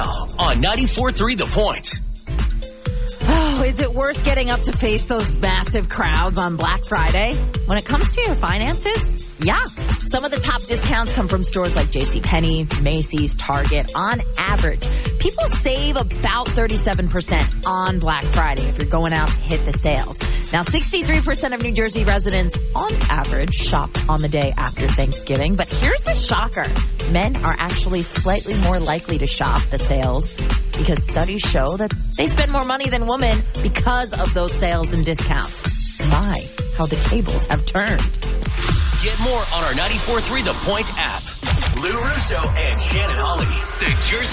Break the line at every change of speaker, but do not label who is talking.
now on 94.3 The Point.
Oh, is it worth getting up to face those massive crowds on Black Friday? When it comes to your finances, yeah. Some of the top discounts come from stores like JCPenney, Macy's, Target. On average, people save about 37% on Black Friday if you're going out to hit the sales. Now, 63% of New Jersey residents on average shop on the day after Thanksgiving. But here's the shocker. Men are actually slightly more likely to shop the sales because studies show that they spend more money than women because of those sales and discounts. My, how the tables have turned.
Get more on our 94.3 The Point app. Lou Russo and Shannon Holly.